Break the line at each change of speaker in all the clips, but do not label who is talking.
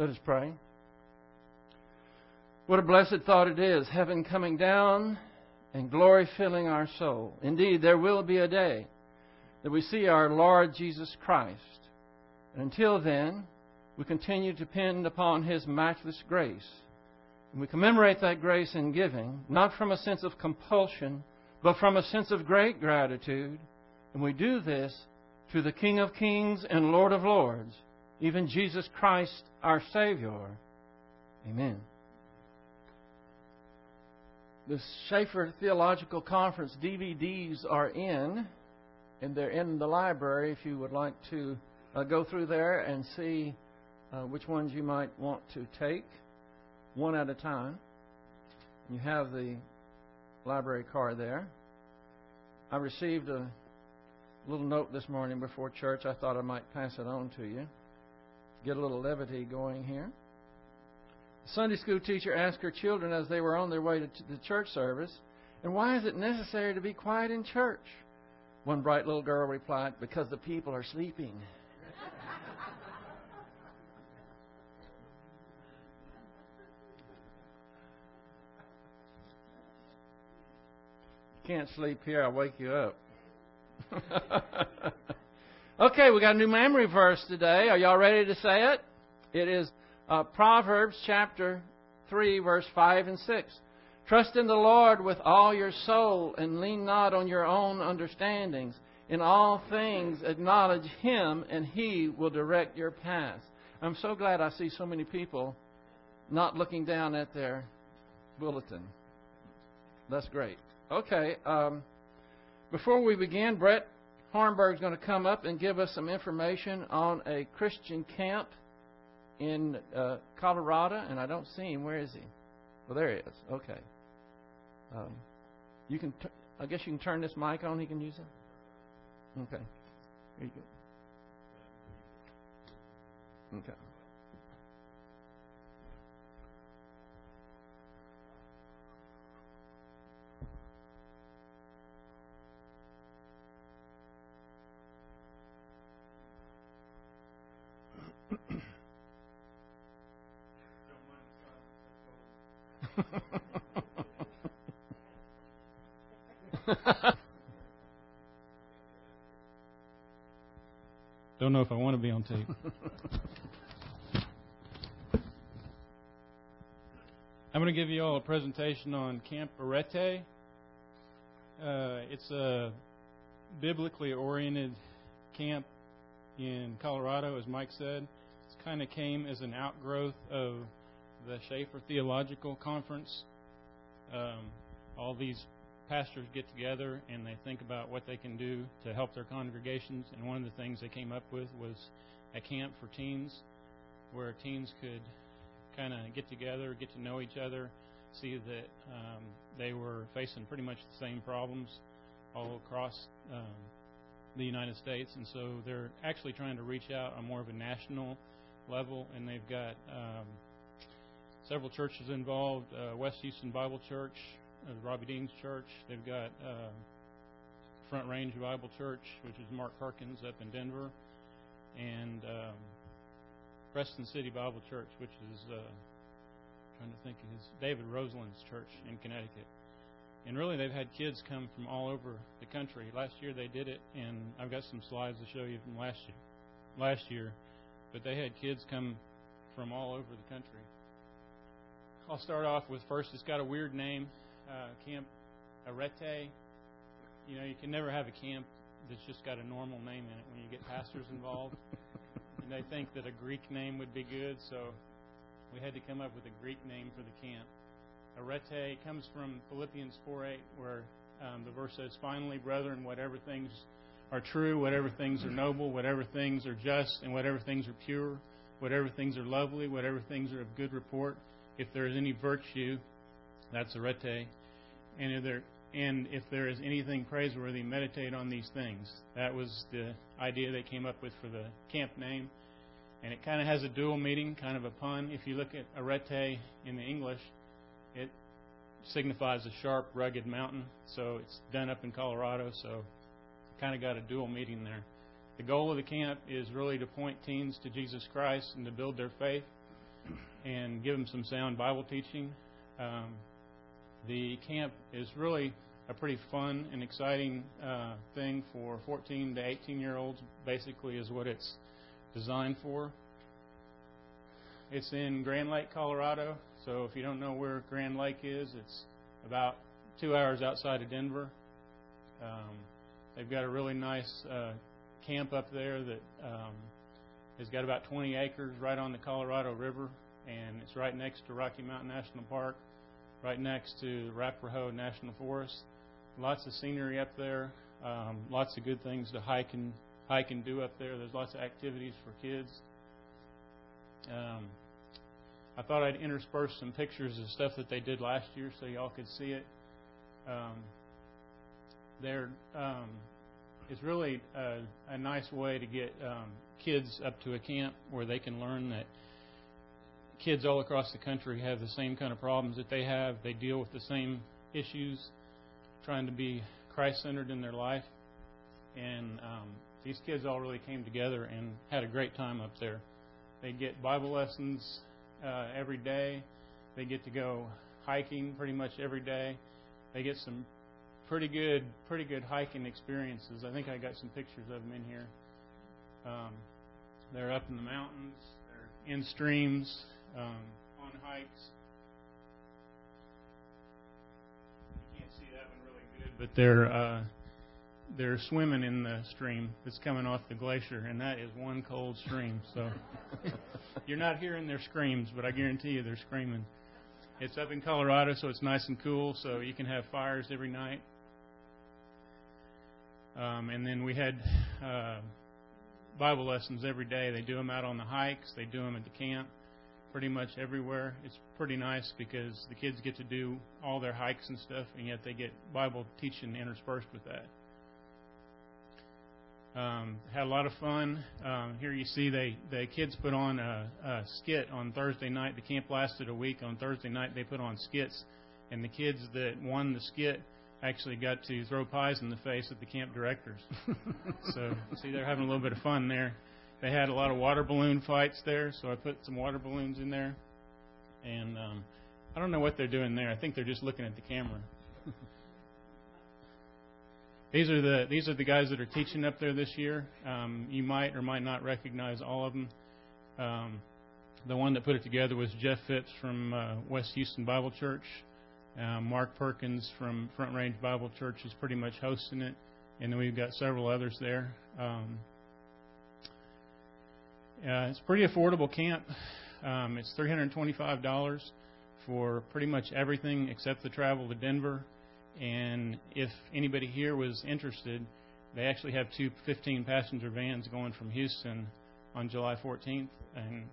Let us pray. What a blessed thought it is, heaven coming down and glory filling our soul. Indeed, there will be a day that we see our Lord Jesus Christ. And until then, we continue to depend upon His matchless grace. And we commemorate that grace in giving, not from a sense of compulsion, but from a sense of great gratitude. And we do this to the King of Kings and Lord of Lords, even Jesus Christ, our Savior. Amen. The Chafer Theological Conference DVDs are in, and they're in the library if you would like to uh, go through there and see uh, which ones you might want to take, one at a time. You have the library card there. I received a little note this morning before church. I thought I might pass it on to you. Get a little levity going here. The Sunday school teacher asked her children as they were on their way to the church service, And why is it necessary to be quiet in church? One bright little girl replied, Because the people are sleeping. can't sleep here, I'll wake you up. okay, we got a new memory verse today. Are y'all ready to say it? It is uh, Proverbs chapter 3, verse 5 and 6. Trust in the Lord with all your soul and lean not on your own understandings. In all things acknowledge Him, and He will direct your path. I'm so glad I see so many people not looking down at their bulletin. That's great. Okay. Um, before we begin, Brett Hornberg is going to come up and give us some information on a Christian camp in uh, Colorado, and I don't see him. Where is he? Well, there he is. Okay. Um, you can. T- I guess you can turn this mic on. He can use it. Okay. Here you go. Okay.
Don't know if I want to be on tape. I'm going to give you all a presentation on Camp Arete. Uh, it's a biblically oriented camp in Colorado, as Mike said. It kind of came as an outgrowth of the Chafer Theological Conference. Um, all these pastors get together and they think about what they can do to help their congregations. And one of the things they came up with was a camp for teens where teens could kind of get together, get to know each other, see that um, they were facing pretty much the same problems all across um, the United States. And so they're actually trying to reach out on more of a national level, and they've got um, several churches involved uh, West Houston Bible Church, uh, Robbie Dean's church. They've got uh, Front Range Bible Church, which is Mark Perkins up in Denver, and um, Preston City Bible Church, which is uh, trying to think of his David Roseland's church in Connecticut. And really, they've had kids come from all over the country. Last year they did it, and I've got some slides to show you from last year. Last year, but they had kids come from all over the country. I'll start off with first. It's got a weird name uh, Camp Arete. You know, you can never have a camp that's just got a normal name in it when you get pastors involved. and they think that a Greek name would be good, so we had to come up with a Greek name for the camp. Arete comes from Philippians 4:8, where um, the verse says, "Finally, brethren, whatever things are true, whatever things are noble, whatever things are just, and whatever things are pure, whatever things are lovely, whatever things are of good report, if there is any virtue, that's arete, and if there and if there is anything praiseworthy, meditate on these things. That was the idea they came up with for the camp name. And it kind of has a dual meaning, kind of a pun. If you look at arete in the English, it signifies a sharp, rugged mountain. So it's done up in Colorado, so kind of got a dual meaning there. The goal of the camp is really to point teens to Jesus Christ and to build their faith. and give them some sound Bible teaching. Um, the camp is really a pretty fun and exciting uh, thing for 14 to 18 year olds, basically, is what it's designed for. It's in Grand Lake, Colorado. So if you don't know where Grand Lake is, it's about two hours outside of Denver. Um, they've got a really nice uh, camp up there that um, has got about 20 acres right on the Colorado River, and it's right next to Rocky Mountain National Park, right next to Arapaho National Forest. Lots of scenery up there, um, lots of good things to hike and hike and do up there. There's lots of activities for kids. Um, I thought I'd intersperse some pictures of stuff that they did last year so y'all could see it. Um, there um, is really a, a nice way to get um, kids up to a camp where they can learn that kids all across the country have the same kind of problems that they have. They deal with the same issues, trying to be Christ centered in their life. And um, these kids all really came together and had a great time up there. They get Bible lessons uh, every day. They get to go hiking pretty much every day. They get some pretty good, pretty good hiking experiences. I think I got some pictures of them in here. Um, they're up in the mountains. They're in streams, um, on hikes. You can't see that one really good, but they're uh, they're swimming in the stream that's coming off the glacier, and that is one cold stream. So you're not hearing their screams, but I guarantee you they're screaming. It's up in Colorado, so it's nice and cool, so you can have fires every night. Um, and then we had uh, Bible lessons every day. They do them out on the hikes, they do them at the camp, pretty much everywhere. It's pretty nice because the kids get to do all their hikes and stuff, and yet they get Bible teaching interspersed with that. Um, had a lot of fun. Um, here you see they the kids put on a, a skit on Thursday night. The camp lasted a week. On Thursday night they put on skits, and the kids that won the skit actually got to throw pies in the face at the camp directors. so see they're having a little bit of fun there. They had a lot of water balloon fights there, so I put some water balloons in there, and um, I don't know what they're doing there. I think they're just looking at the camera. These are the these are the guys that are teaching up there this year. Um, you might or might not recognize all of them. Um, the one that put it together was Jeff Phipps from uh, West Houston Bible Church. Um, Mark Perkins from Front Range Bible Church is pretty much hosting it, and then we've got several others there. Um, uh, it's a pretty affordable camp. Um, it's $325 for pretty much everything except the travel to Denver and if anybody here was interested, they actually have two 15 passenger vans going from Houston on July 14th, and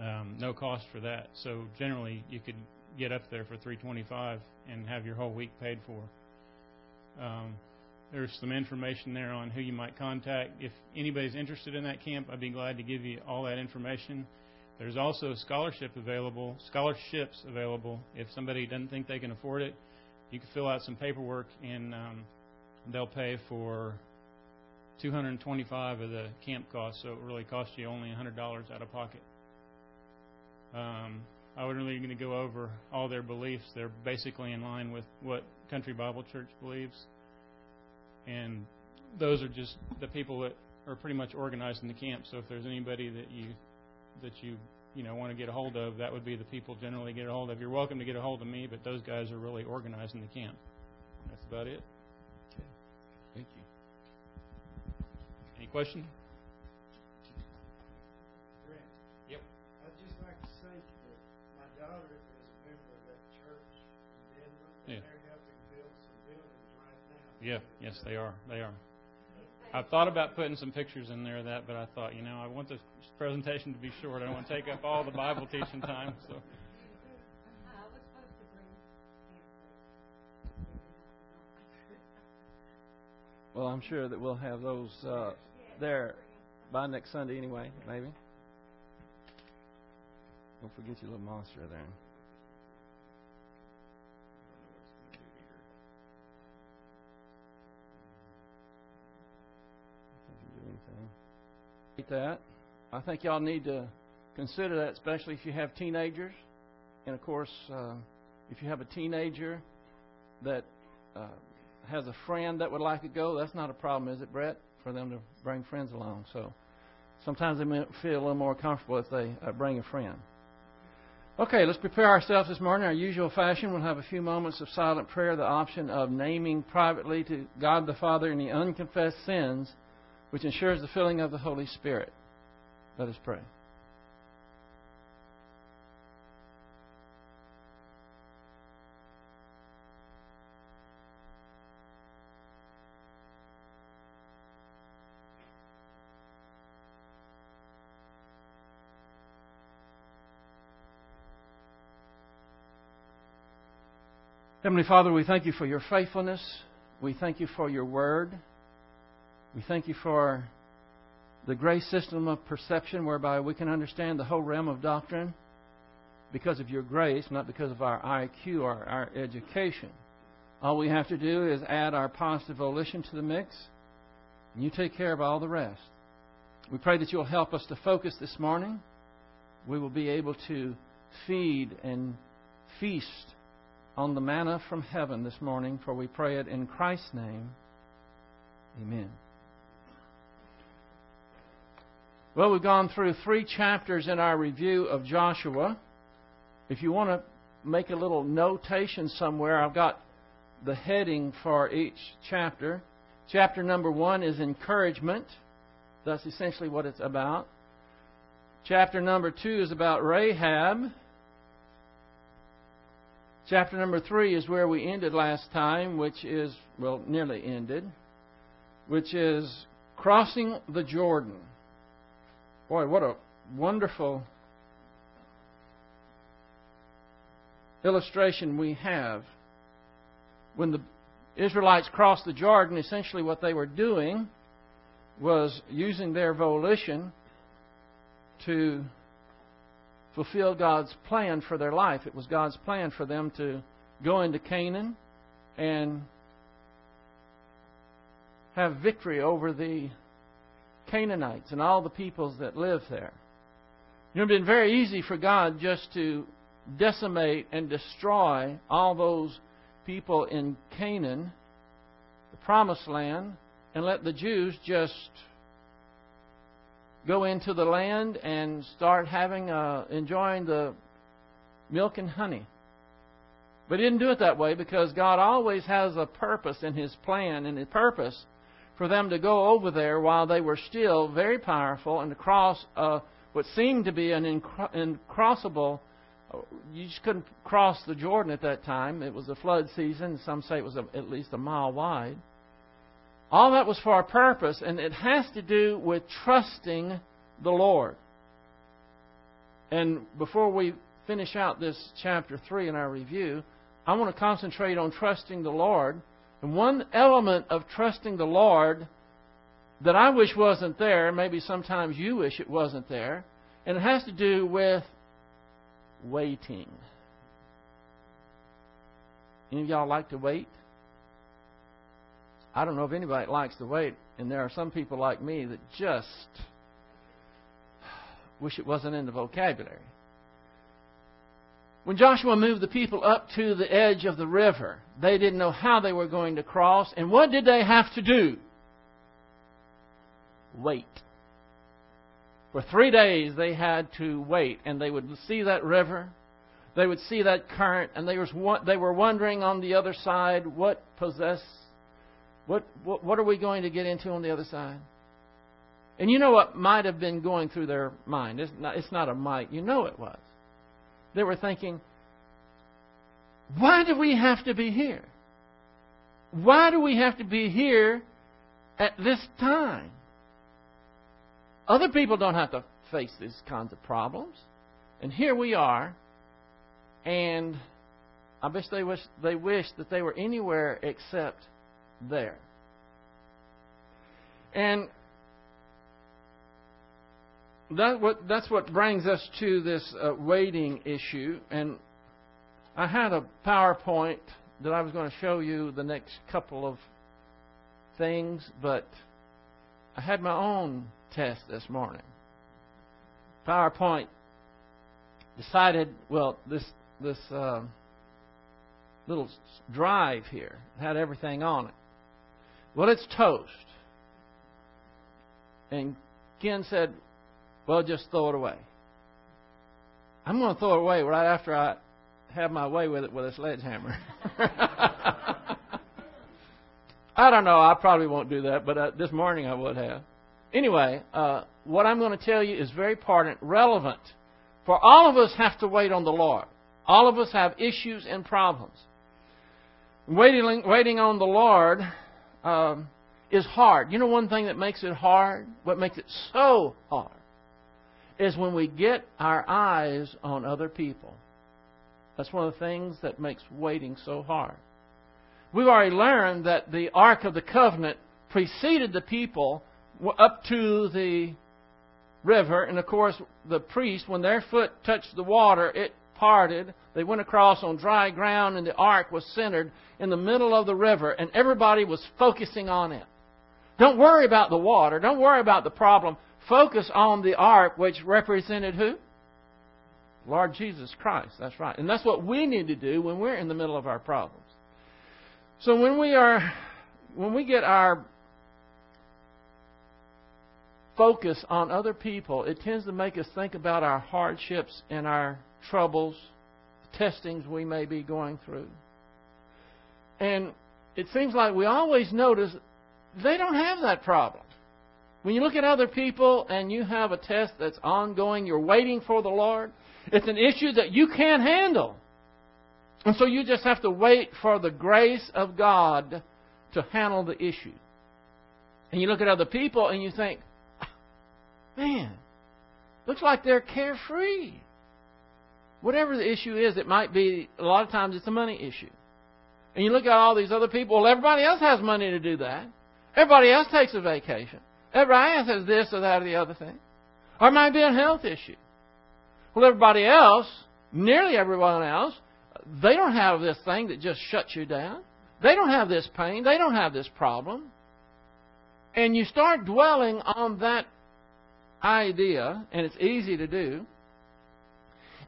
um, no cost for that. So generally, you could get up there for 325 and have your whole week paid for. Um, there's some information there on who you might contact. If anybody's interested in that camp, I'd be glad to give you all that information. There's also scholarship available, scholarships available if somebody doesn't think they can afford it you can fill out some paperwork, and um, they'll pay for 225 of the camp costs, so it really costs you only $100 out of pocket. Um, I wasn't really going to go over all their beliefs. They're basically in line with what Country Bible Church believes, and those are just the people that are pretty much organized in the camp. So if there's anybody that you that you you know want to get a hold of, that would be the people generally get a hold of. You're welcome to get a hold of me, but those guys are really organizing the camp. That's about it.
Okay. Thank you.
Any question? Yeah. Yes, they are. They are. I thought about putting some pictures in there of that, but I thought, you know, I want this presentation to be short. I don't want to take up all the Bible teaching time. So.
Well, I'm sure that we'll have those uh, there by next Sunday anyway, maybe. Don't forget your little monster there. That. I think y'all need to consider that, especially if you have teenagers. And of course, uh, if you have a teenager that uh, has a friend that would like to go, that's not a problem, is it, Brett? For them to bring friends along. So sometimes they may feel a little more comfortable if they uh, bring a friend. Okay, let's prepare ourselves this morning. Our usual fashion, we'll have a few moments of silent prayer, the option of naming privately to God the Father any unconfessed sins, which ensures the filling of the Holy Spirit. Let us pray. Heavenly Father, we thank you for your faithfulness. We thank you for your word. We thank you for the grace system of perception whereby we can understand the whole realm of doctrine because of your grace, not because of our IQ or our education. All we have to do is add our positive volition to the mix, and you take care of all the rest. We pray that you'll help us to focus this morning. We will be able to feed and feast on the manna from heaven this morning, for we pray it in Christ's name. Amen. Well, we've gone through three chapters in our review of Joshua. If you want to make a little notation somewhere, I've got the heading for each chapter. Chapter number one is encouragement. That's essentially what it's about. Chapter number two is about Rahab. Chapter number three is where we ended last time, which is, well, nearly ended, which is crossing the Jordan. Boy, what a wonderful illustration we have. When the Israelites crossed the Jordan, essentially what they were doing was using their volition to fulfill God's plan for their life. It was God's plan for them to go into Canaan and have victory over the Canaanites and all the peoples that live there. It would have been very easy for God just to decimate and destroy all those people in Canaan, the promised land, and let the Jews just go into the land and start having uh, enjoying the milk and honey. But he didn't do it that way because God always has a purpose in His plan and his purpose for them to go over there while they were still very powerful and to cross uh, what seemed to be an incrossable. Uh, you just couldn't cross the Jordan at that time. It was a flood season. Some say it was a, at least a mile wide. All that was for a purpose, and it has to do with trusting the Lord. And before we finish out this chapter 3 in our review, I want to concentrate on trusting the Lord. And one element of trusting the Lord that I wish wasn't there, maybe sometimes you wish it wasn't there, and it has to do with waiting. Any of y'all like to wait? I don't know if anybody likes to wait, and there are some people like me that just wish it wasn't in the vocabulary. When Joshua moved the people up to the edge of the river, they didn't know how they were going to cross, and what did they have to do? Wait. For three days they had to wait, and they would see that river, they would see that current, and they, was, they were wondering on the other side what possessed what, what, what are we going to get into on the other side? And you know what might have been going through their mind. It's not, it's not a might. You know it was. They were thinking, why do we have to be here? Why do we have to be here at this time? Other people don't have to face these kinds of problems. And here we are. And I wish they wish they wished that they were anywhere except there. And that what, that's what brings us to this uh, waiting issue. And I had a PowerPoint that I was going to show you the next couple of things, but I had my own test this morning. PowerPoint decided, well, this this uh, little drive here had everything on it. Well, it's toast. And Ken said, well, just throw it away. I'm going to throw it away right after I have my way with it with a sledgehammer. I don't know. I probably won't do that, but uh, this morning I would have. Anyway, uh, what I'm going to tell you is very important, relevant. For all of us have to wait on the Lord. All of us have issues and problems. Waiting, waiting on the Lord um, is hard. You know one thing that makes it hard? What makes it so hard is when we get our eyes on other people. That's one of the things that makes waiting so hard. We've already learned that the Ark of the Covenant preceded the people up to the river, and of course, the priest, when their foot touched the water, it parted. They went across on dry ground, and the ark was centered in the middle of the river, and everybody was focusing on it. Don't worry about the water. Don't worry about the problem. Focus on the ark, which represented who? Lord Jesus Christ. That's right. And that's what we need to do when we're in the middle of our problems. So when we are, when we get our focus on other people, it tends to make us think about our hardships and our troubles, testings we may be going through. And it seems like we always notice they don't have that problem. When you look at other people and you have a test that's ongoing, you're waiting for the Lord, it's an issue that you can't handle. And so you just have to wait for the grace of God to handle the issue. And you look at other people and you think, man, looks like they're carefree. Whatever the issue is, it might be, a lot of times it's a money issue. And you look at all these other people, well, everybody else has money to do that. Everybody else takes a vacation. Everybody else has this or that or the other thing. Or it might be a health issue. Well, everybody else, nearly everyone else, they don't have this thing that just shuts you down. They don't have this pain. They don't have this problem. And you start dwelling on that idea, and it's easy to do,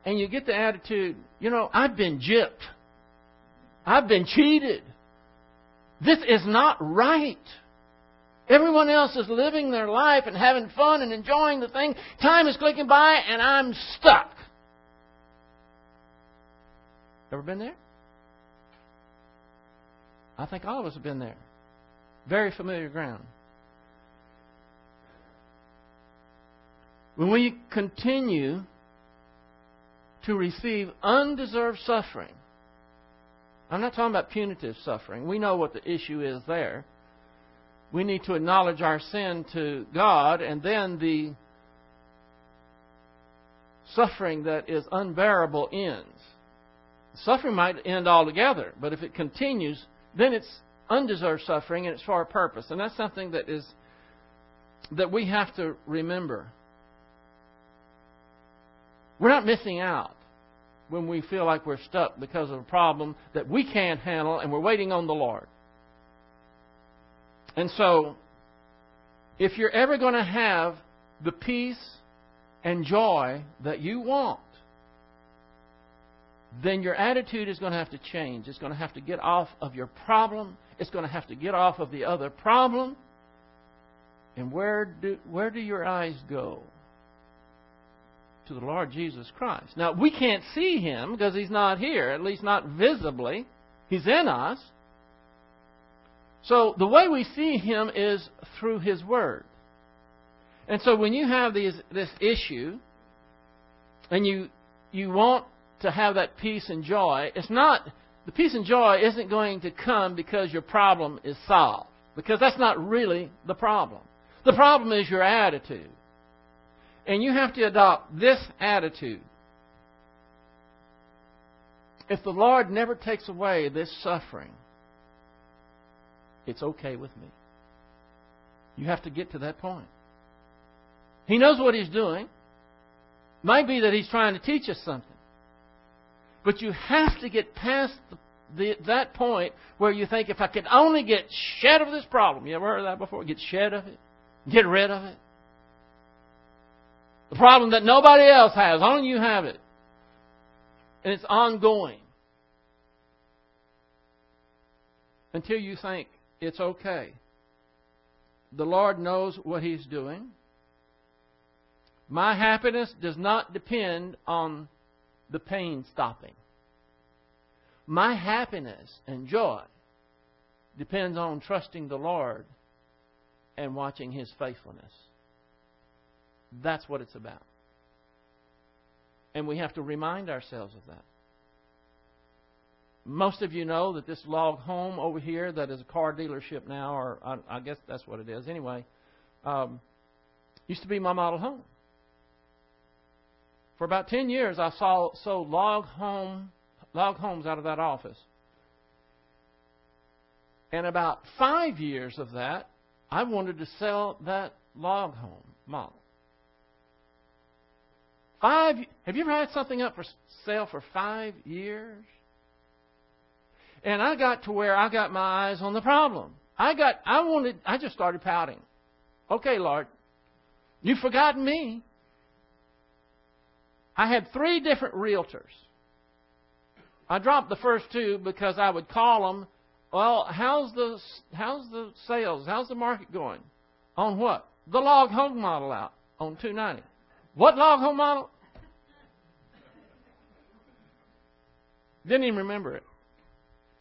and you get the attitude, you know, I've been gypped. I've been cheated. This is not right. Everyone else is living their life and having fun and enjoying the thing. Time is clicking by and I'm stuck. Ever been there? I think all of us have been there. Very familiar ground. When we continue to receive undeserved suffering, I'm not talking about punitive suffering. We know what the issue is there. We need to acknowledge our sin to God, and then the suffering that is unbearable ends. Suffering might end altogether, but if it continues, then it's undeserved suffering and it's for a purpose. And that's something that is that we have to remember. We're not missing out when we feel like we're stuck because of a problem that we can't handle and we're waiting on the Lord. And so, if you're ever going to have the peace and joy that you want, then your attitude is going to have to change. It's going to have to get off of your problem. It's going to have to get off of the other problem. And where do, where do your eyes go? to the Lord Jesus Christ. Now, we can't see him because he's not here, at least not visibly. He's in us. So, the way we see him is through his word. And so, when you have these, this issue and you, you want to have that peace and joy, it's not, the peace and joy isn't going to come because your problem is solved. Because that's not really the problem. The problem is your attitude. And you have to adopt this attitude. If the Lord never takes away this suffering, it's okay with me. You have to get to that point. He knows what He's doing. Might be that He's trying to teach us something. But you have to get past the, the, that point where you think, if I could only get shed of this problem. You ever heard of that before? Get shed of it? Get rid of it? The problem that nobody else has, only you have it. And it's ongoing. Until you think it's okay. The Lord knows what He's doing. My happiness does not depend on the pain stopping. My happiness and joy depends on trusting the Lord and watching His faithfulness. That's what it's about. And we have to remind ourselves of that. Most of you know that this log home over here, that is a car dealership now, or I, I guess that's what it is anyway, um, used to be my model home. For about 10 years, I saw, sold log, home, log homes out of that office. And about five years of that, I wanted to sell that log home model. Five. Have you ever had something up for sale for five years? And I got to where I got my eyes on the problem. I got. I wanted. I just started pouting. Okay, Lord, you've forgotten me. I had three different realtors. I dropped the first two because I would call them. Well, how's the how's the sales? How's the market going? On what? The log home model out on 290. What log home model? Didn't even remember it.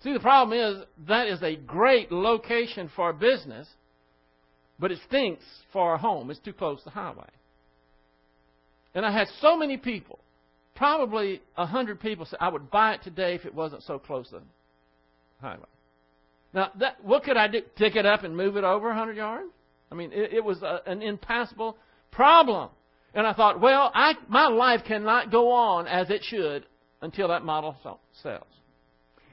See, the problem is that is a great location for a business, but it stinks for a home. It's too close to the highway. And I had so many people, probably a hundred people, say I would buy it today if it wasn't so close to the highway. Now, that, what could I do? Pick it up and move it over a hundred yards? I mean, it, it was a, an impassable problem. And I thought, well, I, my life cannot go on as it should until that model sells.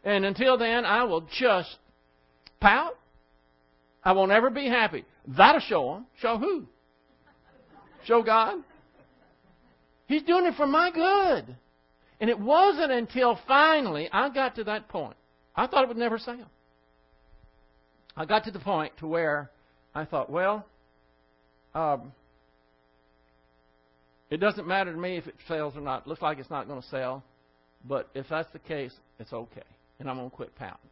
And until then, I will just pout. I won't ever be happy. That'll show them. Show who? Show God. He's doing it for my good. And it wasn't until finally I got to that point. I thought it would never sell. I got to the point to where I thought, well, um, it doesn't matter to me if it sells or not. It looks like it's not going to sell. But if that's the case, it's okay. And I'm going to quit pouting.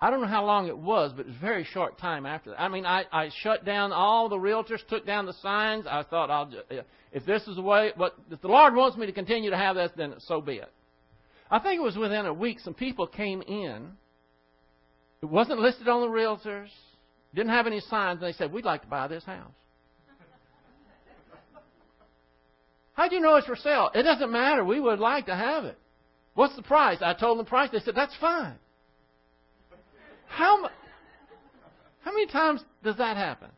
I don't know how long it was, but it was a very short time after that. I mean, I, I shut down all the realtors, took down the signs. I thought, I'll just, if this is the way, but if the Lord wants me to continue to have this, then so be it. I think it was within a week some people came in. It wasn't listed on the realtors, didn't have any signs, and they said, We'd like to buy this house. How'd you know it's for sale? It doesn't matter. We would like to have it. What's the price? I told them the price. They said, That's fine. How, how many times does that happen?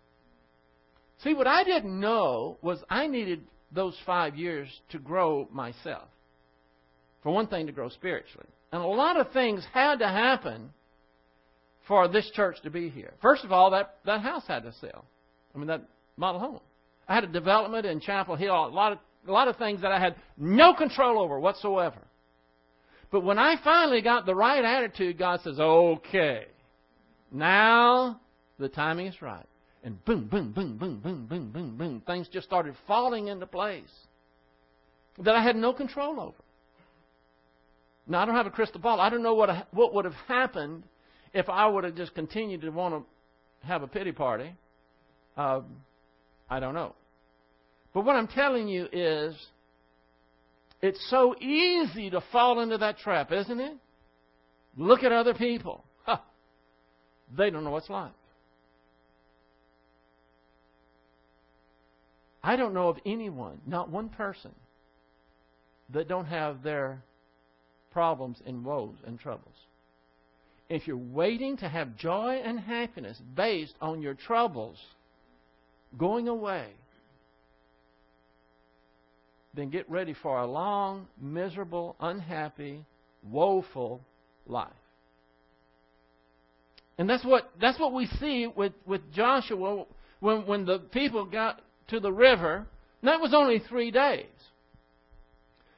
See, what I didn't know was I needed those five years to grow myself. For one thing, to grow spiritually. And a lot of things had to happen for this church to be here. First of all, that, that house had to sell. I mean, that model home. I had a development in Chapel Hill, a lot of a lot of things that I had no control over whatsoever. But when I finally got the right attitude, God says, okay, now the timing is right. And boom, boom, boom, boom, boom, boom, boom, boom. Things just started falling into place that I had no control over. Now, I don't have a crystal ball. I don't know what, what would have happened if I would have just continued to want to have a pity party. Um, I don't know. But what I'm telling you is it's so easy to fall into that trap, isn't it? Look at other people. Huh. They don't know what's like. I don't know of anyone, not one person, that don't have their problems and woes and troubles. If you're waiting to have joy and happiness based on your troubles going away, then get ready for a long, miserable, unhappy, woeful life. And that's what that's what we see with, with Joshua when when the people got to the river. And that was only three days.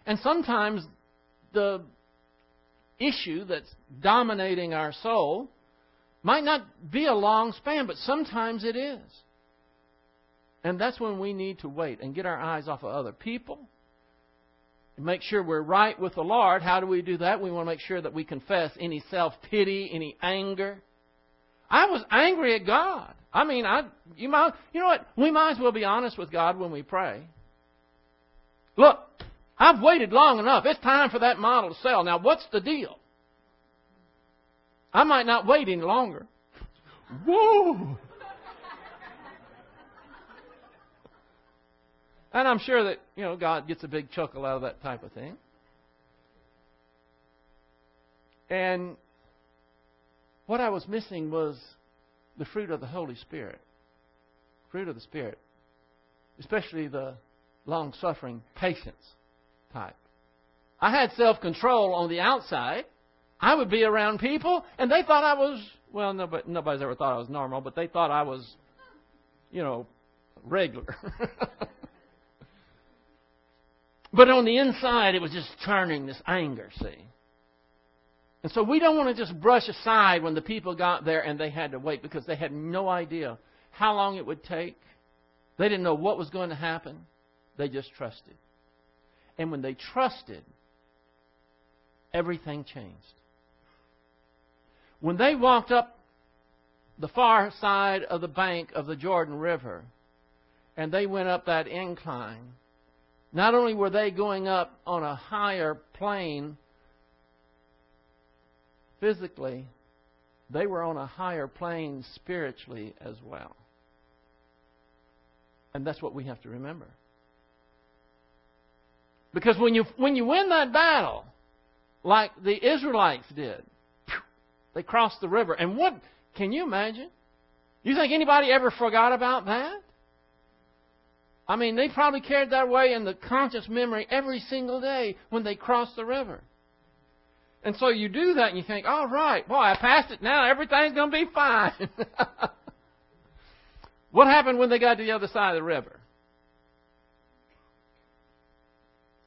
And sometimes the issue that's dominating our soul might not be a long span, but sometimes it is. And that's when we need to wait and get our eyes off of other people make sure we're right with the Lord. How do we do that? We want to make sure that we confess any self pity, any anger. I was angry at God. I mean, I you might you know what? We might as well be honest with God when we pray. Look, I've waited long enough. It's time for that model to sell. Now, what's the deal? I might not wait any longer. Whoa! And I'm sure that, you know, God gets a big chuckle out of that type of thing. And what I was missing was the fruit of the Holy Spirit. Fruit of the Spirit. Especially the long suffering patience type. I had self control on the outside. I would be around people, and they thought I was, well, nobody, nobody's ever thought I was normal, but they thought I was, you know, regular. But on the inside, it was just turning this anger, see. And so we don't want to just brush aside when the people got there and they had to wait because they had no idea how long it would take. They didn't know what was going to happen. They just trusted. And when they trusted, everything changed. When they walked up the far side of the bank of the Jordan River and they went up that incline, not only were they going up on a higher plane physically, they were on a higher plane spiritually as well. And that's what we have to remember. Because when you when you win that battle, like the Israelites did, they crossed the river. And what can you imagine? You think anybody ever forgot about that? I mean, they probably carried that way in the conscious memory every single day when they crossed the river. And so you do that and you think, all right, boy, I passed it now, everything's going to be fine. what happened when they got to the other side of the river?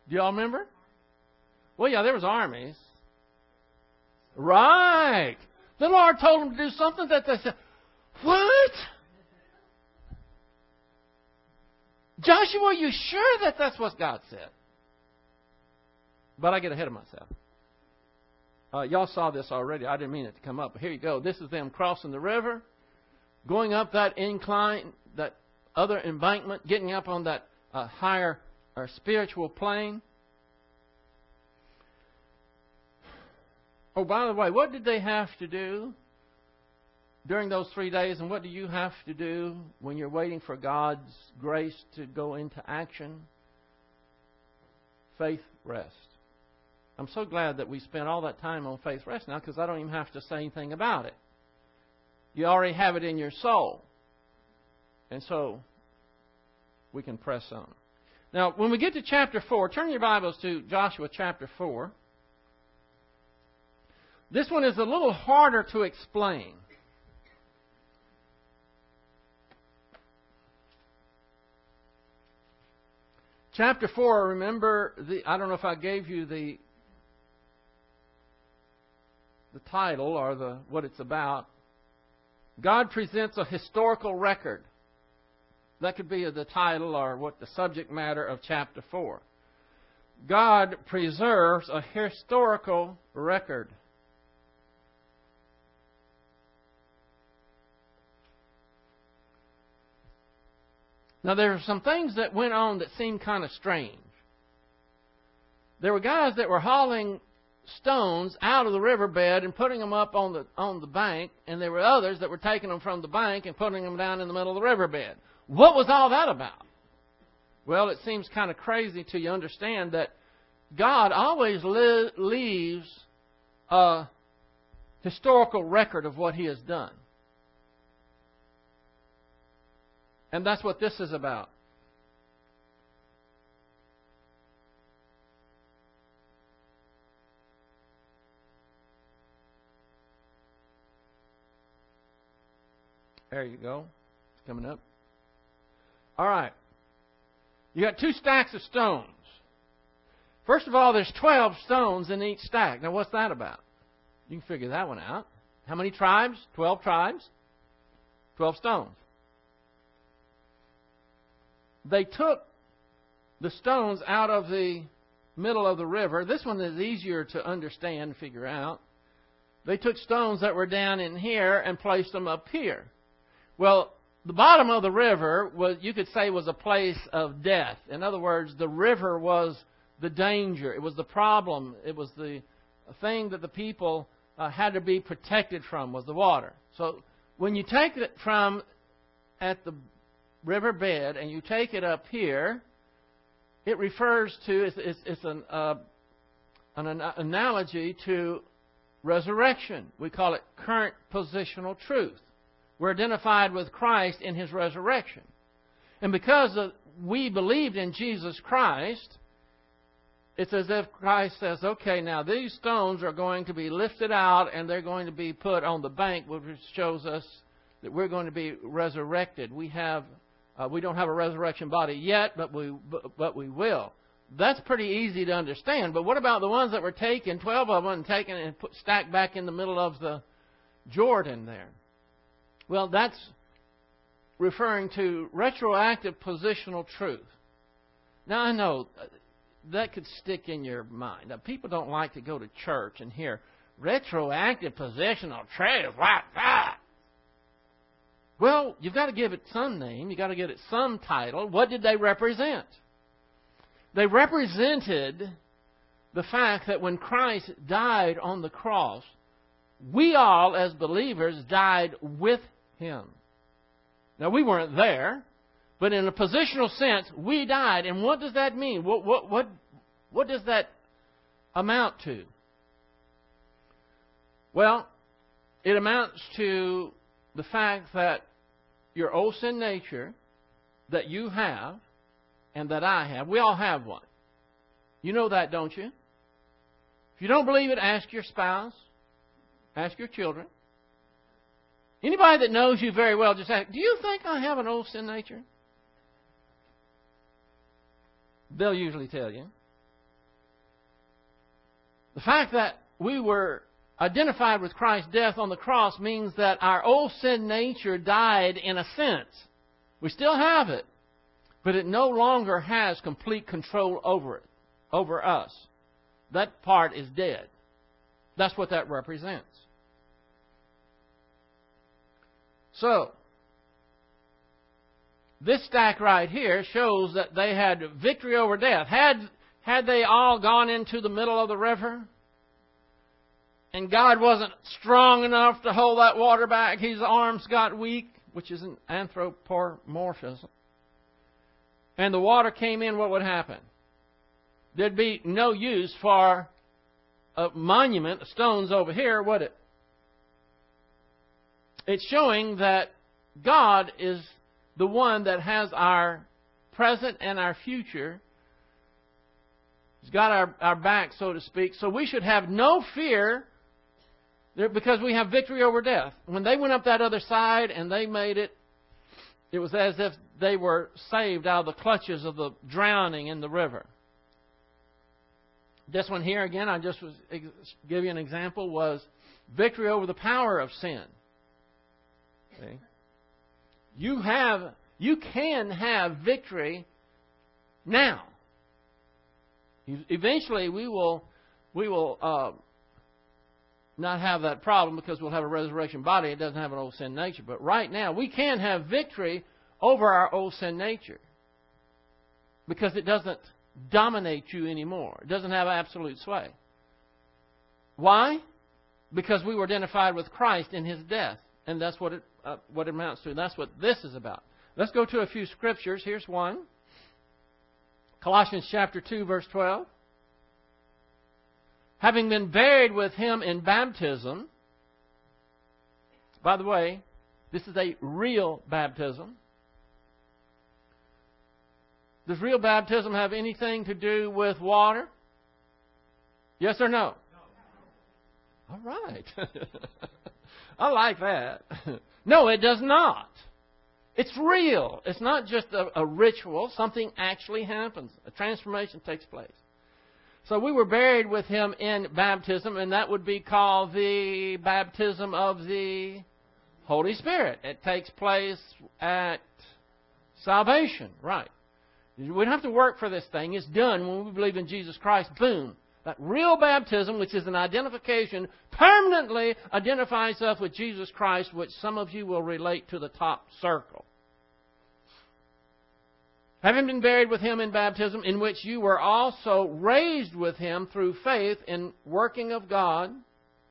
Do y'all remember? Well, yeah, there was armies. Right. The Lord told them to do something that they said, what? Joshua, are you sure that that's what God said? But I get ahead of myself. Uh, y'all saw this already. I didn't mean it to come up. But here you go. This is them crossing the river, going up that incline, that other embankment, getting up on that uh, higher or spiritual plane. Oh, by the way, what did they have to do? During those three days, and what do you have to do when you're waiting for God's grace to go into action? Faith rest. I'm so glad that we spent all that time on faith rest now because I don't even have to say anything about it. You already have it in your soul. And so we can press on. Now, when we get to chapter 4, turn your Bibles to Joshua chapter 4. This one is a little harder to explain. Chapter 4, remember, the, I don't know if I gave you the, the title or the, what it's about. God presents a historical record. That could be the title or what the subject matter of chapter 4. God preserves a historical record. Now, there are some things that went on that seemed kind of strange. There were guys that were hauling stones out of the riverbed and putting them up on the on the bank, and there were others that were taking them from the bank and putting them down in the middle of the riverbed. What was all that about? Well, it seems kind of crazy to you understand that God always li- leaves a historical record of what He has done. And that's what this is about. There you go. It's coming up. All right. You got two stacks of stones. First of all, there's 12 stones in each stack. Now, what's that about? You can figure that one out. How many tribes? 12 tribes. 12 stones they took the stones out of the middle of the river. This one is easier to understand and figure out. They took stones that were down in here and placed them up here. Well, the bottom of the river was, you could say, was a place of death. In other words, the river was the danger. It was the problem. It was the thing that the people uh, had to be protected from was the water. So when you take it from at the river bed and you take it up here, it refers to it's, it's, it's an, uh, an analogy to resurrection. We call it current positional truth. We're identified with Christ in his resurrection. And because of, we believed in Jesus Christ, it's as if Christ says, okay, now these stones are going to be lifted out and they're going to be put on the bank, which shows us that we're going to be resurrected. We have, uh, we don't have a resurrection body yet, but we, but, we will. That's pretty easy to understand. But what about the ones that were taken, 12 of them, and taken and put, stacked back in the middle of the Jordan there? Well, that's referring to retroactive positional truth. Now, I know that could stick in your mind. Now, people don't like to go to church and hear retroactive positional truth like that. Well, you've got to give it some name. You've got to give it some title. What did they represent? They represented the fact that when Christ died on the cross, we all, as believers, died with him. Now, we weren't there. But in a positional sense, we died. And what does that mean? What, what, what, what does that amount to? Well, it amounts to the fact that your old sin nature that you have and that I have, we all have one. You know that, don't you? If you don't believe it, ask your spouse, ask your children. Anybody that knows you very well, just ask, Do you think I have an old sin nature? they'll usually tell you. The fact that we were identified with Christ's death on the cross means that our old sin nature died in a sense. We still have it, but it no longer has complete control over it, over us. That part is dead. That's what that represents. So, this stack right here shows that they had victory over death. Had, had they all gone into the middle of the river, and God wasn't strong enough to hold that water back, his arms got weak, which is an anthropomorphism, and the water came in, what would happen? There'd be no use for a monument, of stones over here, would it? It's showing that God is the one that has our present and our future. He's got our, our back, so to speak. So we should have no fear because we have victory over death. When they went up that other side and they made it, it was as if they were saved out of the clutches of the drowning in the river. This one here, again, I just was give you an example, was victory over the power of sin. You have, you can have victory now. Eventually, we will, we will uh, not have that problem because we'll have a resurrection body. It doesn't have an old sin nature. But right now, we can have victory over our old sin nature because it doesn't dominate you anymore. It doesn't have absolute sway. Why? Because we were identified with Christ in his death. And that's what it uh, what it amounts to. And that's what this is about. Let's go to a few scriptures. Here's one Colossians chapter 2, verse 12. Having been buried with him in baptism, by the way, this is a real baptism. Does real baptism have anything to do with water? Yes or no? no. All right. I like that. No, it does not. It's real. It's not just a, a, ritual. Something actually happens. A transformation takes place. So we were buried with him in baptism, and that would be called the baptism of the Holy Spirit. It takes place at salvation, right? We don't have to work for this thing. It's done when we believe in Jesus Christ. Boom. That real baptism, which is an identification, permanently identifies us with Jesus Christ, which some of you will relate to the top circle. Having been buried with him in baptism, in which you were also raised with him through faith in working of God,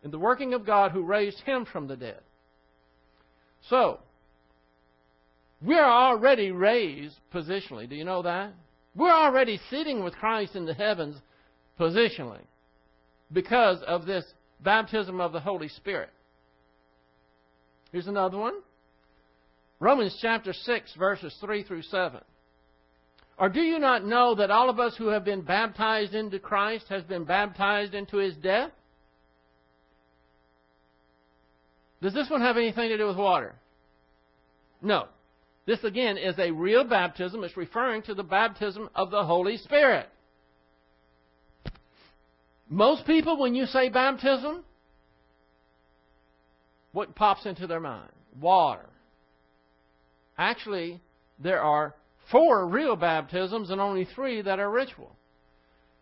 in the working of God who raised him from the dead. So, we are already raised positionally. Do you know that? We're already sitting with Christ in the heavens positionally because of this baptism of the Holy Spirit. Here's another one Romans chapter 6, verses 3 through 7. Or do you not know that all of us who have been baptized into Christ has been baptized into his death? Does this one have anything to do with water? No. This again is a real baptism. It's referring to the baptism of the Holy Spirit. Most people, when you say baptism, what pops into their mind? Water. Actually, there are four real baptisms and only three that are ritual.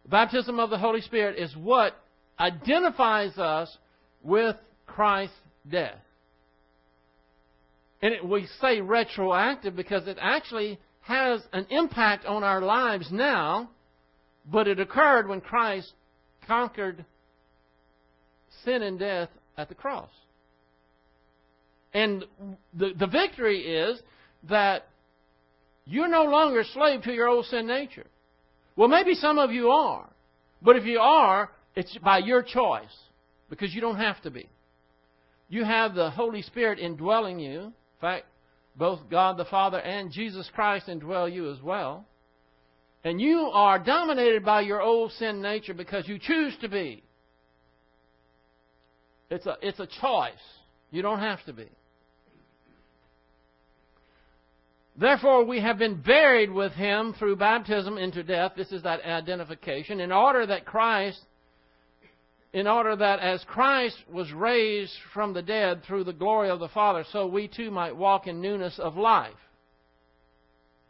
The baptism of the Holy Spirit is what identifies us with Christ's death. And it, we say retroactive because it actually has an impact on our lives now, but it occurred when Christ conquered sin and death at the cross. And the, the victory is that you're no longer a slave to your old sin nature. Well, maybe some of you are. But if you are, it's by your choice because you don't have to be. You have the Holy Spirit indwelling you. In fact, both God the Father and Jesus Christ indwell you as well. And you are dominated by your old sin nature because you choose to be. It's a, it's a choice. You don't have to be. Therefore, we have been buried with him through baptism into death. This is that identification. In order that Christ, in order that as Christ was raised from the dead through the glory of the Father, so we too might walk in newness of life.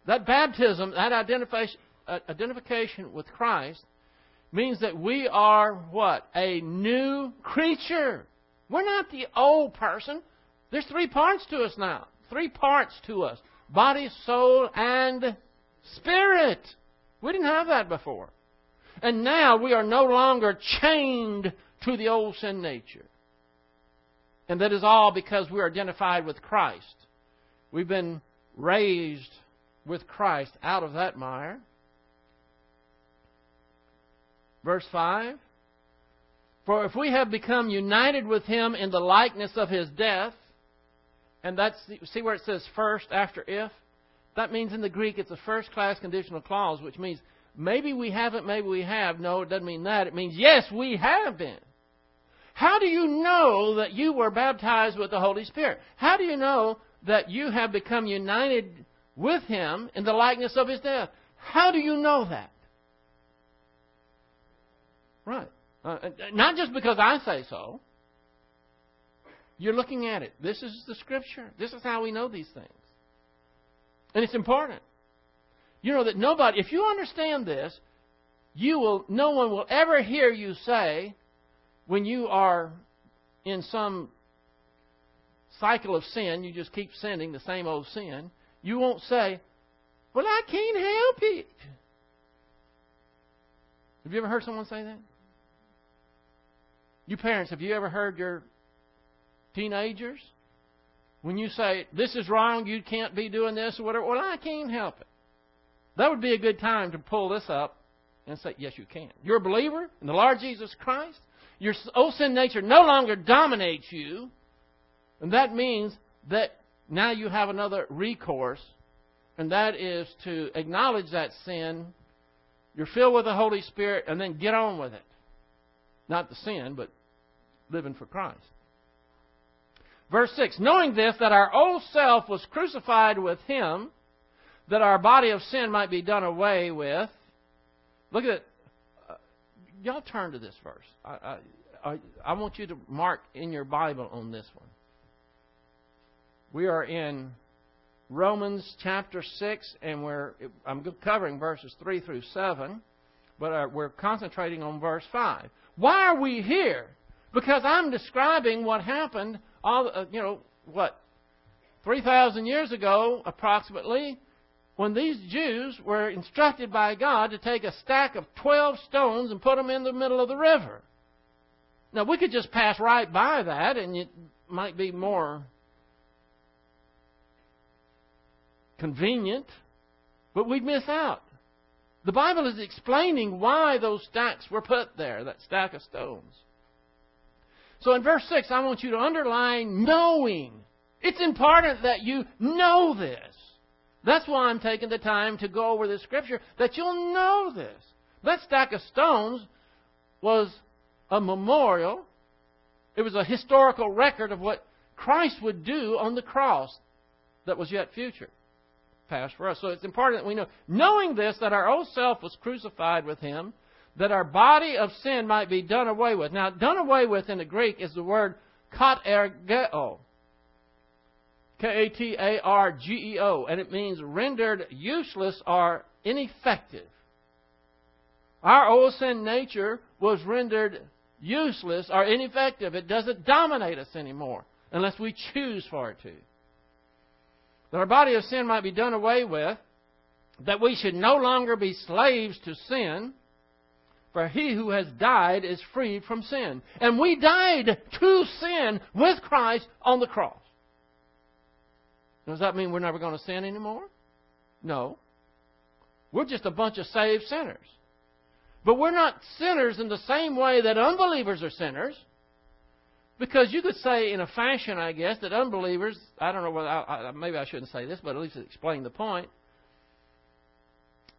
That baptism, that identification, identification with Christ means that we are what? A new creature. We're not the old person. There's three parts to us now. Three parts to us body, soul, and spirit. We didn't have that before. And now we are no longer chained to the old sin nature. And that is all because we are identified with Christ. We've been raised with Christ out of that mire. Verse 5 For if we have become united with him in the likeness of his death, and that's see where it says first after if? That means in the Greek it's a first class conditional clause, which means maybe we haven't, maybe we have. No, it doesn't mean that. It means yes, we have been. How do you know that you were baptized with the Holy Spirit? How do you know that you have become united with Him in the likeness of His death? How do you know that? Right. Uh, not just because I say so. You're looking at it. This is the Scripture. This is how we know these things. And it's important. You know that nobody, if you understand this, you will, no one will ever hear you say, when you are in some cycle of sin, you just keep sinning the same old sin, you won't say, Well, I can't help it. Have you ever heard someone say that? You parents, have you ever heard your teenagers? When you say, this is wrong, you can't be doing this or whatever, well, I can't help it. That would be a good time to pull this up and say, yes, you can. You're a believer in the Lord Jesus Christ. Your old sin nature no longer dominates you. And that means that now you have another recourse, and that is to acknowledge that sin. You're filled with the Holy Spirit, and then get on with it. Not the sin, but living for Christ. Verse 6 Knowing this, that our old self was crucified with him, that our body of sin might be done away with. Look at it. Uh, y'all turn to this verse. I, I, I want you to mark in your Bible on this one. We are in Romans chapter 6, and we're, I'm covering verses 3 through 7, but uh, we're concentrating on verse 5. Why are we here? Because I'm describing what happened, all, uh, you know, what, 3,000 years ago, approximately, when these Jews were instructed by God to take a stack of 12 stones and put them in the middle of the river. Now, we could just pass right by that, and it might be more convenient, but we'd miss out. The Bible is explaining why those stacks were put there, that stack of stones. So in verse 6, I want you to underline knowing. It's important that you know this. That's why I'm taking the time to go over this scripture, that you'll know this. That stack of stones was a memorial, it was a historical record of what Christ would do on the cross that was yet future, past for us. So it's important that we know, knowing this, that our old self was crucified with him, that our body of sin might be done away with. Now, done away with in the Greek is the word katargeo. K A T A R G E O, and it means rendered useless or ineffective. Our old sin nature was rendered useless or ineffective. It doesn't dominate us anymore unless we choose for it to. That our body of sin might be done away with, that we should no longer be slaves to sin, for he who has died is freed from sin. And we died to sin with Christ on the cross. Does that mean we're never going to sin anymore? No. We're just a bunch of saved sinners. But we're not sinners in the same way that unbelievers are sinners. Because you could say, in a fashion, I guess, that unbelievers, I don't know whether, I, I, maybe I shouldn't say this, but at least it explain the point.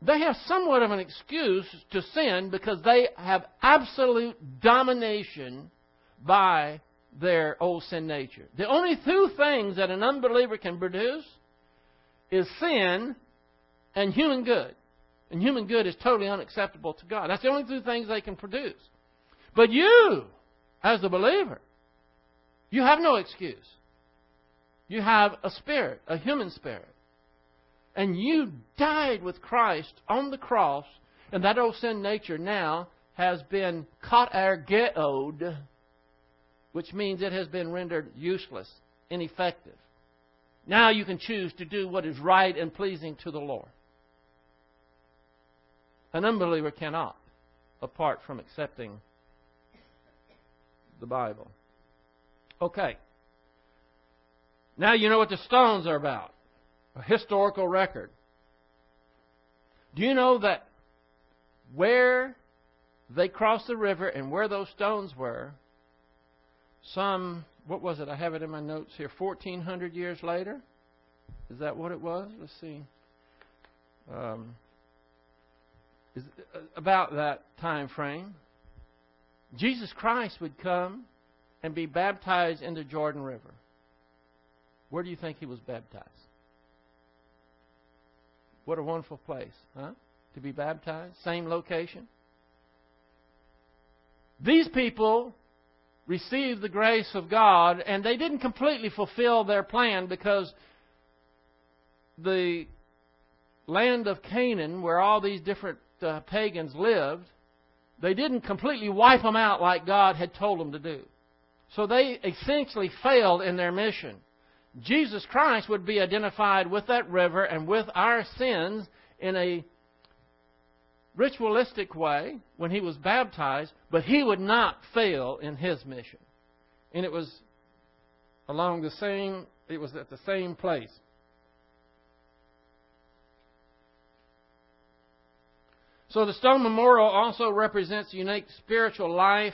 They have somewhat of an excuse to sin because they have absolute domination by their old sin nature. The only two things that an unbeliever can produce is sin and human good. And human good is totally unacceptable to God. That's the only two things they can produce. But you, as a believer, you have no excuse. You have a spirit, a human spirit. And you died with Christ on the cross, and that old sin nature now has been katargeoed, which means it has been rendered useless, ineffective. Now you can choose to do what is right and pleasing to the Lord. An unbeliever cannot, apart from accepting the Bible. Okay. Now you know what the stones are about a historical record. Do you know that where they crossed the river and where those stones were, some, what was it? I have it in my notes here, 1400 years later? Is that what it was? Let's see. Um, is uh, about that time frame. Jesus Christ would come and be baptized in the Jordan River. Where do you think he was baptized? What a wonderful place, huh? To be baptized. Same location. These people received the grace of God, and they didn't completely fulfill their plan because the land of Canaan, where all these different uh, pagans lived, they didn't completely wipe them out like God had told them to do. So they essentially failed in their mission. Jesus Christ would be identified with that river and with our sins in a ritualistic way when he was baptized, but he would not fail in his mission. And it was along the same, it was at the same place. So the stone memorial also represents unique spiritual life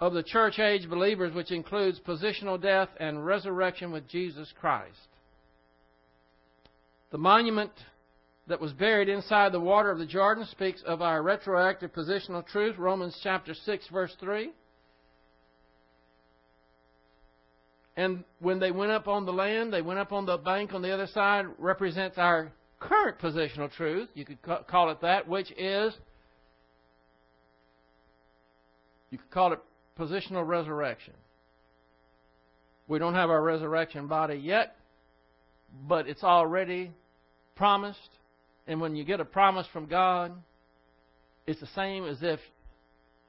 of the church age believers, which includes positional death and resurrection with Jesus Christ. The monument that was buried inside the water of the Jordan speaks of our retroactive positional truth, Romans chapter 6, verse 3. And when they went up on the land, they went up on the bank on the other side, represents our current positional truth, you could call it that, which is, you could call it positional resurrection. We don't have our resurrection body yet, but it's already promised. And when you get a promise from God, it's the same as if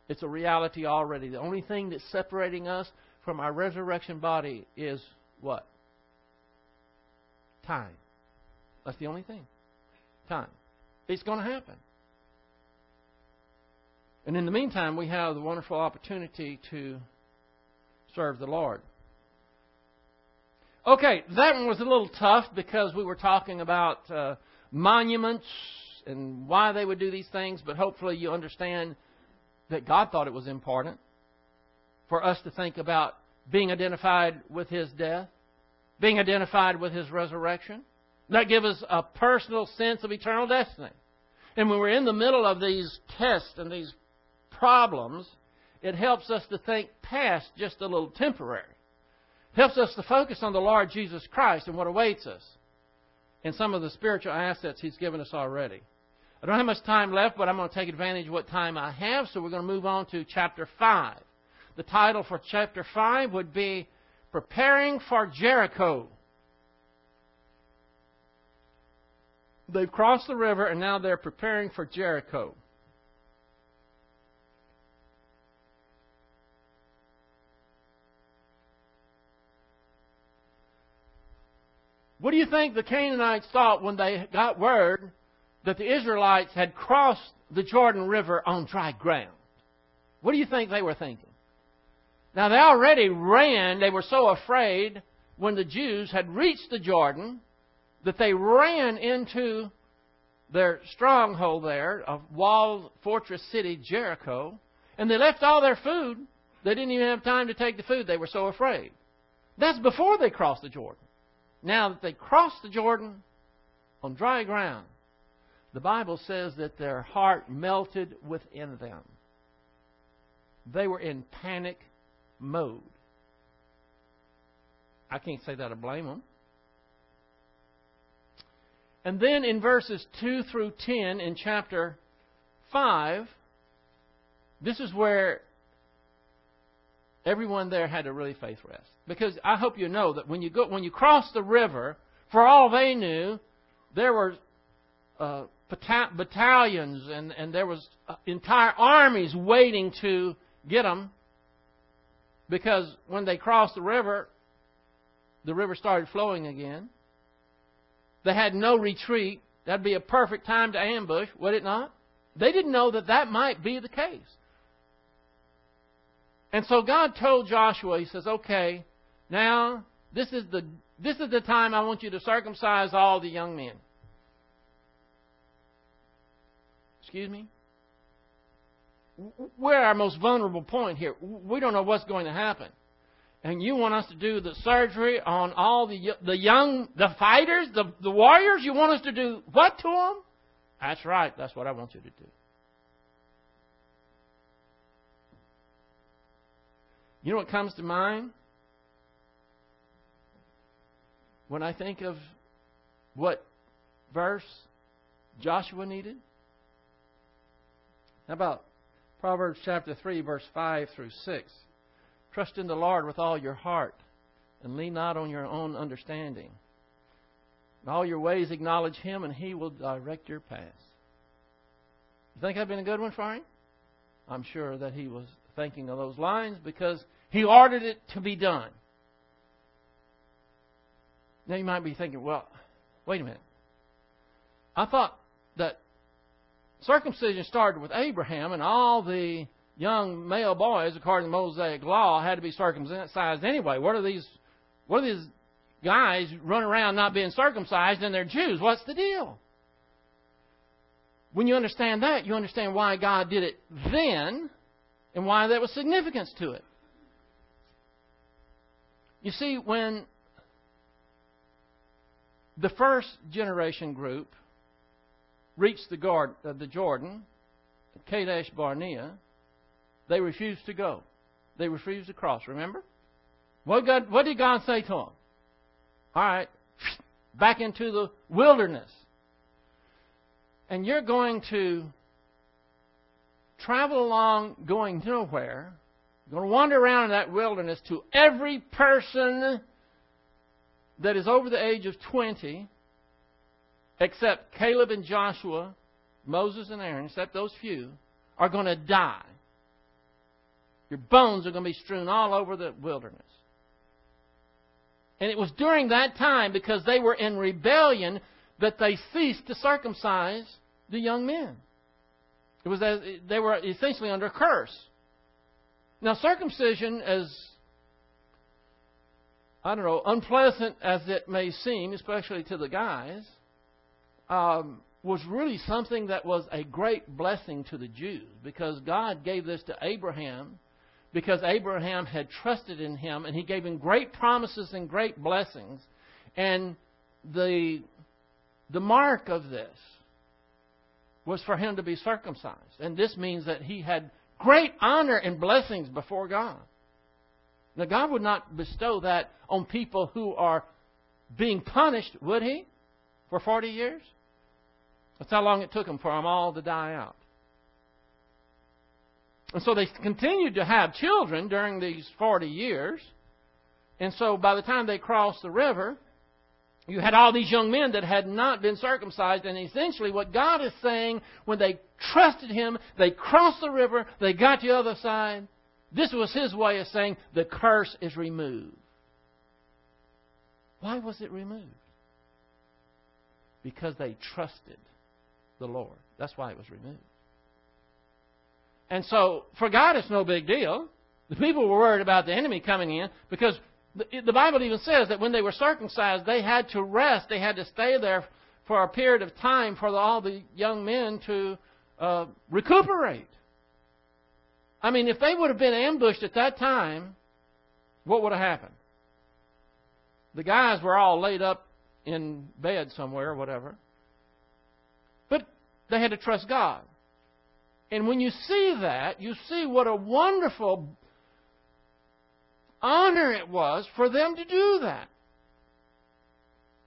it's a reality already. The only thing that's separating us from our resurrection body is what? Time. That's the only thing. Time. It's going to happen. And in the meantime, we have the wonderful opportunity to serve the Lord. Okay, that one was a little tough because we were talking about uh, monuments and why they would do these things, but hopefully you understand that God thought it was important for us to think about being identified with His death, being identified with His resurrection. That gives us a personal sense of eternal destiny. And when we're in the middle of these tests and these problems, it helps us to think past just a little temporary. Helps us to focus on the Lord Jesus Christ and what awaits us and some of the spiritual assets He's given us already. I don't have much time left, but I'm going to take advantage of what time I have, so we're going to move on to chapter 5. The title for chapter 5 would be Preparing for Jericho. They've crossed the river and now they're preparing for Jericho. What do you think the Canaanites thought when they got word that the Israelites had crossed the Jordan River on dry ground? What do you think they were thinking? Now, they already ran. They were so afraid when the Jews had reached the Jordan that they ran into their stronghold there, a walled fortress city, Jericho, and they left all their food. They didn't even have time to take the food. They were so afraid. That's before they crossed the Jordan. Now that they crossed the Jordan on dry ground, the Bible says that their heart melted within them. They were in panic mode. I can't say that I blame them. And then in verses 2 through 10 in chapter 5, this is where everyone there had a really faith rest. Because I hope you know that when you go when you cross the river, for all they knew, there were uh, battalions and and there was uh, entire armies waiting to get them. Because when they crossed the river, the river started flowing again. They had no retreat. That'd be a perfect time to ambush, would it not? They didn't know that that might be the case. And so God told Joshua, He says, okay, now this is the this is the time I want you to circumcise all the young men. Excuse me? We're our most vulnerable point here. We don't know what's going to happen. And you want us to do the surgery on all the the young the fighters, the the warriors, you want us to do what to them? That's right. That's what I want you to do. You know what comes to mind? When I think of what verse Joshua needed? How about Proverbs chapter 3, verse 5 through 6? Trust in the Lord with all your heart and lean not on your own understanding. In all your ways acknowledge Him, and He will direct your paths. You think I've been a good one for him? I'm sure that he was thinking of those lines because he ordered it to be done. Now you might be thinking, well, wait a minute. I thought that circumcision started with Abraham and all the young male boys, according to Mosaic law, had to be circumcised anyway. What are these what are these guys running around not being circumcised and they're Jews? What's the deal? When you understand that, you understand why God did it then and why there was significance to it. You see, when the first generation group reached the, guard, uh, the Jordan, Kadesh Barnea, they refused to go. They refused to cross. Remember? What, God, what did God say to them? All right, back into the wilderness. And you're going to travel along going nowhere going to wander around in that wilderness to every person that is over the age of 20, except Caleb and Joshua, Moses and Aaron, except those few, are going to die. Your bones are going to be strewn all over the wilderness. And it was during that time, because they were in rebellion, that they ceased to circumcise the young men. It was as, they were essentially under a curse. Now, circumcision, as I don't know, unpleasant as it may seem, especially to the guys, um, was really something that was a great blessing to the Jews because God gave this to Abraham because Abraham had trusted in him and he gave him great promises and great blessings. And the, the mark of this was for him to be circumcised. And this means that he had great honor and blessings before God. Now, God would not bestow that on people who are being punished, would He? For 40 years? That's how long it took them for them all to die out. And so they continued to have children during these 40 years. And so by the time they crossed the river, you had all these young men that had not been circumcised. And essentially, what God is saying, when they trusted Him, they crossed the river, they got to the other side. This was His way of saying the curse is removed. Why was it removed? Because they trusted the Lord. That's why it was removed. And so, for God, it's no big deal. The people were worried about the enemy coming in because the Bible even says that when they were circumcised, they had to rest. They had to stay there for a period of time for all the young men to uh, recuperate. I mean, if they would have been ambushed at that time, what would have happened? The guys were all laid up in bed somewhere, or whatever. But they had to trust God. And when you see that, you see what a wonderful honor it was for them to do that.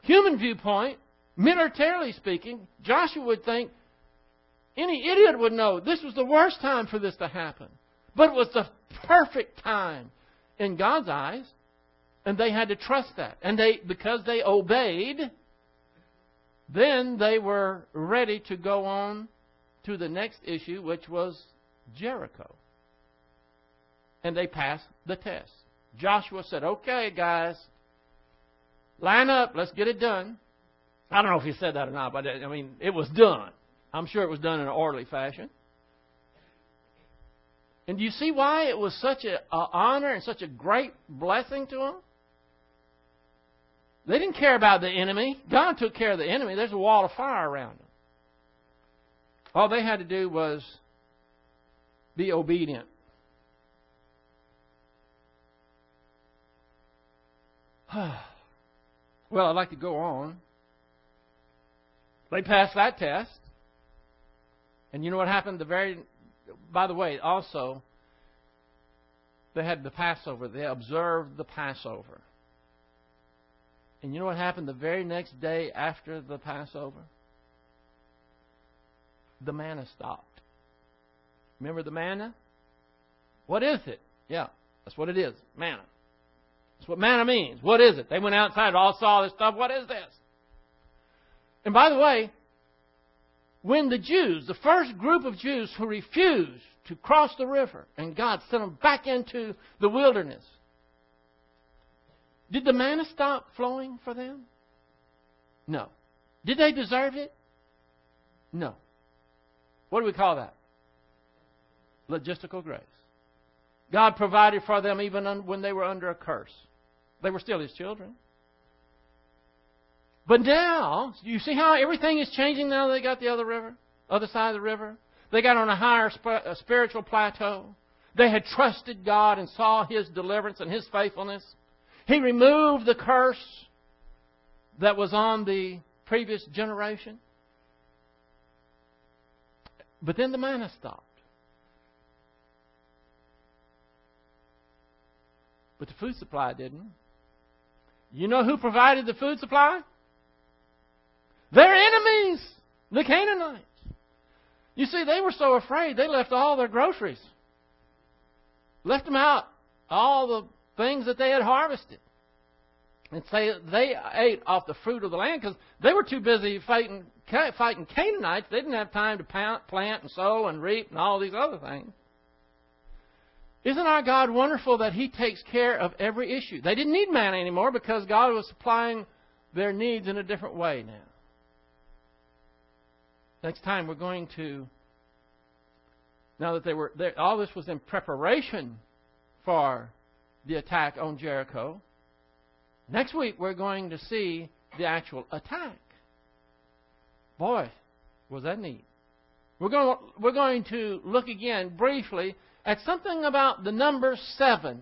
Human viewpoint, militarily speaking, Joshua would think any idiot would know this was the worst time for this to happen. But it was the perfect time in God's eyes, and they had to trust that. And they because they obeyed, then they were ready to go on to the next issue, which was Jericho. And they passed the test. Joshua said, Okay, guys, line up, let's get it done. I don't know if he said that or not, but I mean, it was done. I'm sure it was done in an orderly fashion. And do you see why it was such an honor and such a great blessing to them? They didn't care about the enemy. God took care of the enemy. There's a wall of fire around them. All they had to do was be obedient. well, I'd like to go on. They passed that test. And you know what happened? The very, by the way, also, they had the Passover. They observed the Passover. And you know what happened the very next day after the Passover? The manna stopped. Remember the manna? What is it? Yeah, that's what it is. Manna. That's what manna means. What is it? They went outside, all saw this stuff. What is this? And by the way, when the Jews, the first group of Jews who refused to cross the river, and God sent them back into the wilderness, did the manna stop flowing for them? No. Did they deserve it? No. What do we call that? Logistical grace. God provided for them even when they were under a curse. They were still His children. But now, you see how everything is changing now they got the other river, other side of the river? They got on a higher spiritual plateau. They had trusted God and saw His deliverance and His faithfulness. He removed the curse that was on the previous generation. But then the manna stopped. But the food supply didn't. You know who provided the food supply? Their enemies, the Canaanites. You see, they were so afraid they left all their groceries, left them out, all the things that they had harvested. and say they ate off the fruit of the land because they were too busy fighting fighting Canaanites. They didn't have time to plant and sow and reap and all these other things. Isn't our God wonderful that He takes care of every issue? They didn't need manna anymore because God was supplying their needs in a different way now. Next time we're going to, now that they were, all this was in preparation for the attack on Jericho. Next week we're going to see the actual attack. Boy, was that neat. We're going, we're going to look again briefly at something about the number seven.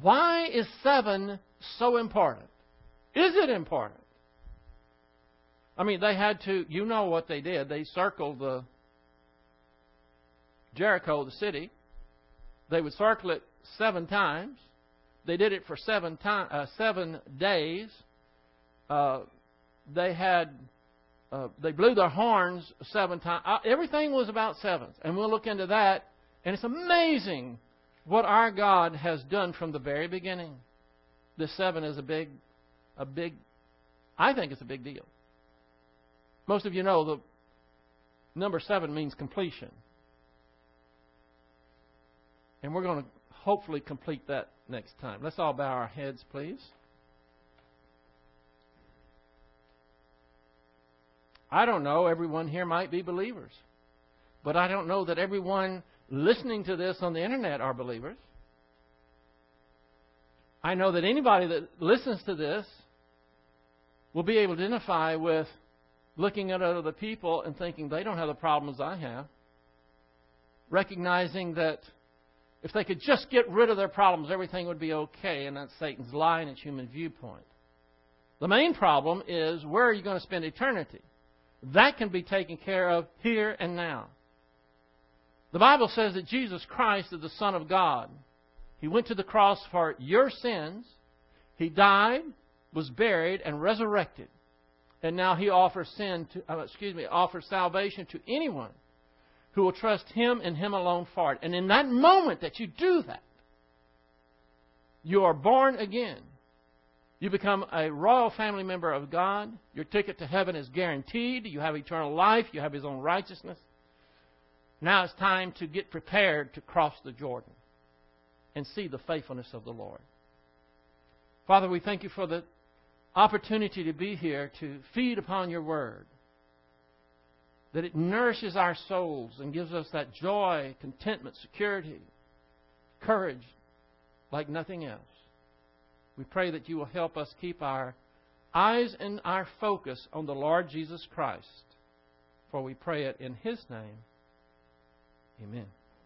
Why is seven so important? Is it important? I mean, they had to, you know what they did. They circled the Jericho, the city. They would circle it seven times. They did it for seven time, uh, seven days. Uh, they had uh, they blew their horns seven times. Uh, everything was about sevens, and we'll look into that. And it's amazing what our God has done from the very beginning. The seven is a big, a big. I think it's a big deal. Most of you know the number seven means completion, and we're going to hopefully complete that next time. Let's all bow our heads, please. I don't know. Everyone here might be believers. But I don't know that everyone listening to this on the internet are believers. I know that anybody that listens to this will be able to identify with looking at other people and thinking they don't have the problems I have. Recognizing that if they could just get rid of their problems, everything would be okay, and that's Satan's lie and its human viewpoint. The main problem is where are you going to spend eternity? That can be taken care of here and now. The Bible says that Jesus Christ is the Son of God. He went to the cross for your sins. He died, was buried, and resurrected. And now he offers sin to, uh, excuse me, offers salvation to anyone who will trust him and him alone for it. And in that moment that you do that, you are born again. You become a royal family member of God. Your ticket to heaven is guaranteed. You have eternal life. You have His own righteousness. Now it's time to get prepared to cross the Jordan and see the faithfulness of the Lord. Father, we thank you for the opportunity to be here to feed upon your word. That it nourishes our souls and gives us that joy, contentment, security, courage like nothing else. We pray that you will help us keep our eyes and our focus on the Lord Jesus Christ. For we pray it in His name. Amen.